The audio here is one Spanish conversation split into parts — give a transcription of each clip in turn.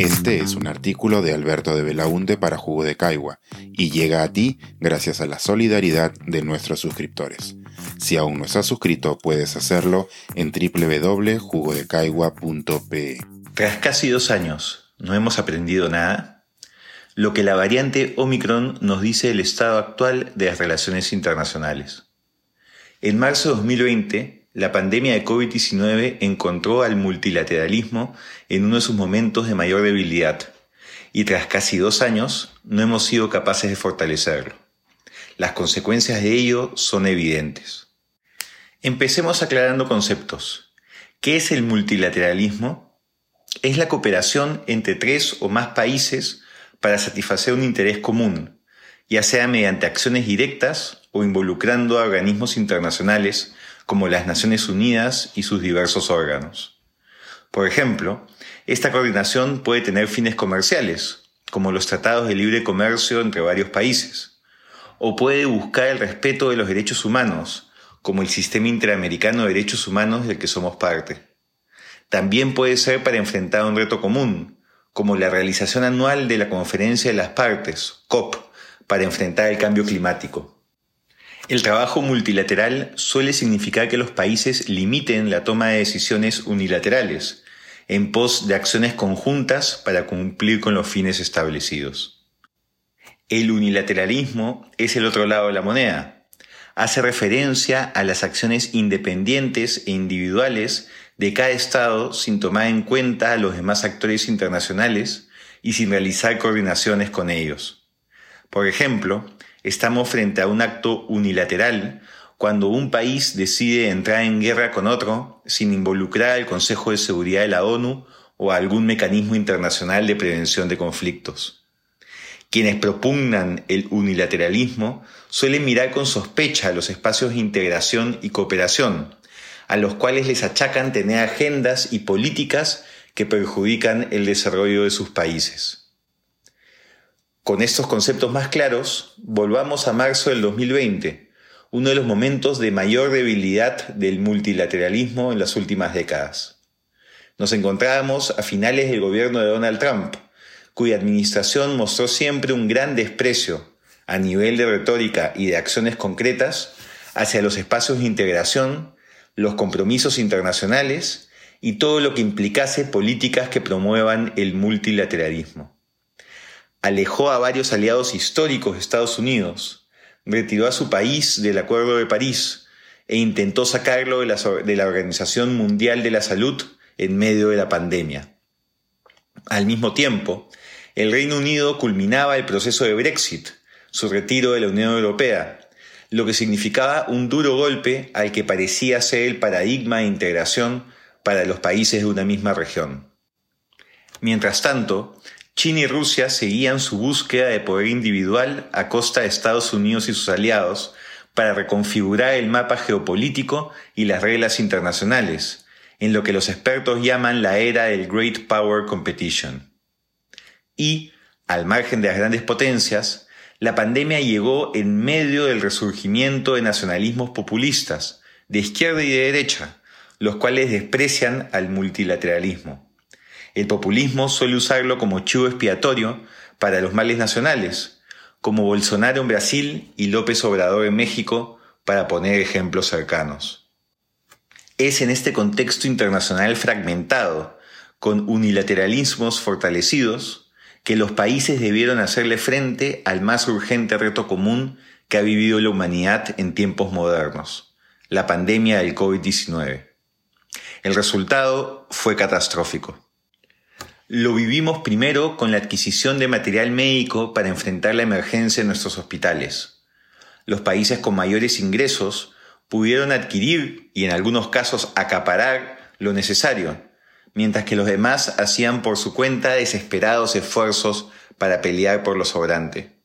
Este es un artículo de Alberto de Belaunte para Jugo de Caigua y llega a ti gracias a la solidaridad de nuestros suscriptores. Si aún no estás suscrito, puedes hacerlo en www.jugodecaigua.pe. Tras casi dos años, ¿no hemos aprendido nada? Lo que la variante Omicron nos dice el estado actual de las relaciones internacionales. En marzo de 2020, la pandemia de COVID-19 encontró al multilateralismo en uno de sus momentos de mayor debilidad y tras casi dos años no hemos sido capaces de fortalecerlo. Las consecuencias de ello son evidentes. Empecemos aclarando conceptos. ¿Qué es el multilateralismo? Es la cooperación entre tres o más países para satisfacer un interés común, ya sea mediante acciones directas o involucrando a organismos internacionales como las Naciones Unidas y sus diversos órganos. Por ejemplo, esta coordinación puede tener fines comerciales, como los tratados de libre comercio entre varios países, o puede buscar el respeto de los derechos humanos, como el Sistema Interamericano de Derechos Humanos del que somos parte. También puede ser para enfrentar un reto común, como la realización anual de la Conferencia de las Partes, COP, para enfrentar el cambio climático. El trabajo multilateral suele significar que los países limiten la toma de decisiones unilaterales en pos de acciones conjuntas para cumplir con los fines establecidos. El unilateralismo es el otro lado de la moneda. Hace referencia a las acciones independientes e individuales de cada Estado sin tomar en cuenta a los demás actores internacionales y sin realizar coordinaciones con ellos. Por ejemplo, Estamos frente a un acto unilateral cuando un país decide entrar en guerra con otro sin involucrar al Consejo de Seguridad de la ONU o a algún mecanismo internacional de prevención de conflictos. Quienes propugnan el unilateralismo suelen mirar con sospecha los espacios de integración y cooperación, a los cuales les achacan tener agendas y políticas que perjudican el desarrollo de sus países. Con estos conceptos más claros, volvamos a marzo del 2020, uno de los momentos de mayor debilidad del multilateralismo en las últimas décadas. Nos encontrábamos a finales del gobierno de Donald Trump, cuya administración mostró siempre un gran desprecio a nivel de retórica y de acciones concretas hacia los espacios de integración, los compromisos internacionales y todo lo que implicase políticas que promuevan el multilateralismo alejó a varios aliados históricos de Estados Unidos, retiró a su país del Acuerdo de París e intentó sacarlo de la, Organización Mundial de la Salud en medio de la pandemia. Al mismo tiempo, el Reino Unido culminaba el proceso de Brexit, su retiro de la Unión Europea, lo que significaba un duro golpe al que parecía ser el paradigma de integración para los países de una misma región. Mientras tanto, China y Rusia seguían su búsqueda de poder individual a costa de Estados Unidos y sus aliados para reconfigurar el mapa geopolítico y las reglas internacionales, en lo que los expertos llaman la era del Great Power Competition. Y, al margen de las grandes potencias, la pandemia llegó en medio del resurgimiento de nacionalismos populistas, de izquierda y de derecha, los cuales desprecian al multilateralismo. El populismo suele usarlo como chivo expiatorio para los males nacionales, como Bolsonaro en Brasil y López Obrador en México, para poner ejemplos cercanos. Es en este contexto internacional fragmentado, con unilateralismos fortalecidos, que los países debieron hacerle frente al más urgente reto común que ha vivido la humanidad en tiempos modernos, la pandemia del COVID-19. El resultado fue catastrófico. Lo vivimos primero con la adquisición de material médico para enfrentar la emergencia en nuestros hospitales. Los países con mayores ingresos pudieron adquirir y en algunos casos acaparar lo necesario, mientras que los demás hacían por su cuenta desesperados esfuerzos para pelear por lo sobrante.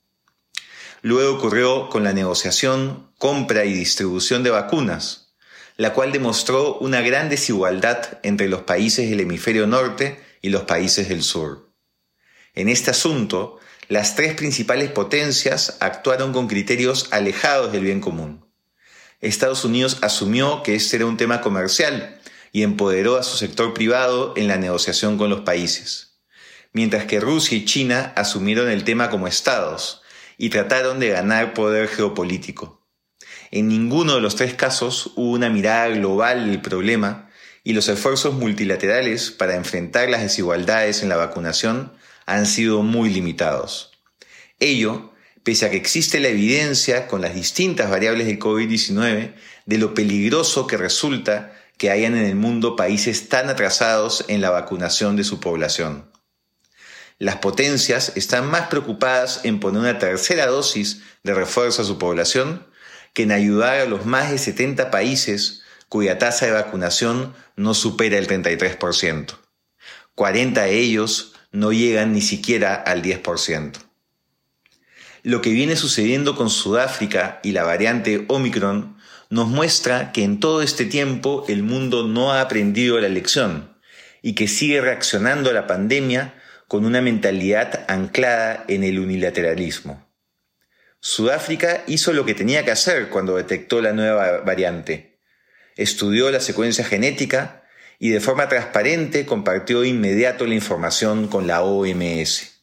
Luego ocurrió con la negociación, compra y distribución de vacunas, la cual demostró una gran desigualdad entre los países del hemisferio norte y los países del sur. En este asunto, las tres principales potencias actuaron con criterios alejados del bien común. Estados Unidos asumió que este era un tema comercial y empoderó a su sector privado en la negociación con los países, mientras que Rusia y China asumieron el tema como estados y trataron de ganar poder geopolítico. En ninguno de los tres casos hubo una mirada global del problema y los esfuerzos multilaterales para enfrentar las desigualdades en la vacunación han sido muy limitados. Ello, pese a que existe la evidencia con las distintas variables del COVID-19 de lo peligroso que resulta que hayan en el mundo países tan atrasados en la vacunación de su población. Las potencias están más preocupadas en poner una tercera dosis de refuerzo a su población que en ayudar a los más de 70 países cuya tasa de vacunación no supera el 33%. 40 de ellos no llegan ni siquiera al 10%. Lo que viene sucediendo con Sudáfrica y la variante Omicron nos muestra que en todo este tiempo el mundo no ha aprendido la lección y que sigue reaccionando a la pandemia con una mentalidad anclada en el unilateralismo. Sudáfrica hizo lo que tenía que hacer cuando detectó la nueva variante. Estudió la secuencia genética y de forma transparente compartió inmediato la información con la OMS.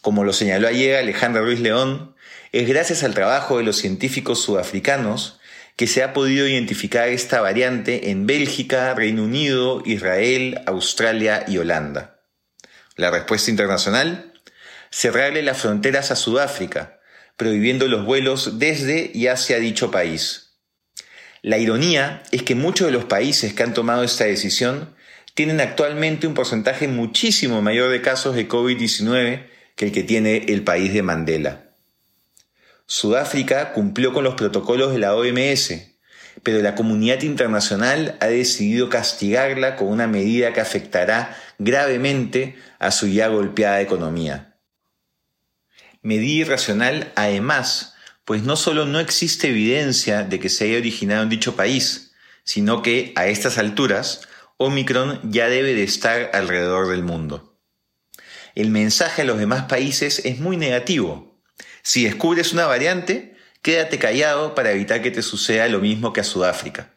Como lo señaló ayer Alejandra Ruiz León, es gracias al trabajo de los científicos sudafricanos que se ha podido identificar esta variante en Bélgica, Reino Unido, Israel, Australia y Holanda. La respuesta internacional? Cerrarle las fronteras a Sudáfrica, prohibiendo los vuelos desde y hacia dicho país. La ironía es que muchos de los países que han tomado esta decisión tienen actualmente un porcentaje muchísimo mayor de casos de COVID-19 que el que tiene el país de Mandela. Sudáfrica cumplió con los protocolos de la OMS, pero la comunidad internacional ha decidido castigarla con una medida que afectará gravemente a su ya golpeada economía. Medida irracional además, pues no solo no existe evidencia de que se haya originado en dicho país, sino que a estas alturas Omicron ya debe de estar alrededor del mundo. El mensaje a los demás países es muy negativo. Si descubres una variante, quédate callado para evitar que te suceda lo mismo que a Sudáfrica.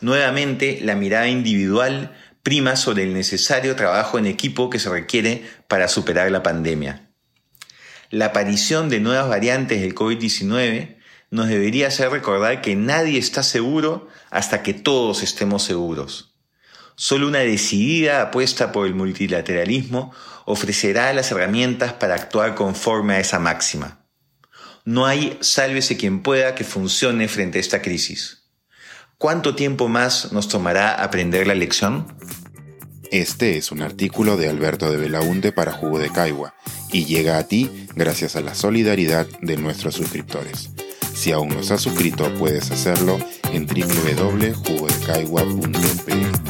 Nuevamente, la mirada individual prima sobre el necesario trabajo en equipo que se requiere para superar la pandemia. La aparición de nuevas variantes del COVID-19 nos debería hacer recordar que nadie está seguro hasta que todos estemos seguros. Solo una decidida apuesta por el multilateralismo ofrecerá las herramientas para actuar conforme a esa máxima. No hay sálvese quien pueda que funcione frente a esta crisis. ¿Cuánto tiempo más nos tomará aprender la lección? Este es un artículo de Alberto de Belaunte para Jugo de Caigua y llega a ti gracias a la solidaridad de nuestros suscriptores. Si aún no has suscrito, puedes hacerlo en www.jugodecaigua.pe.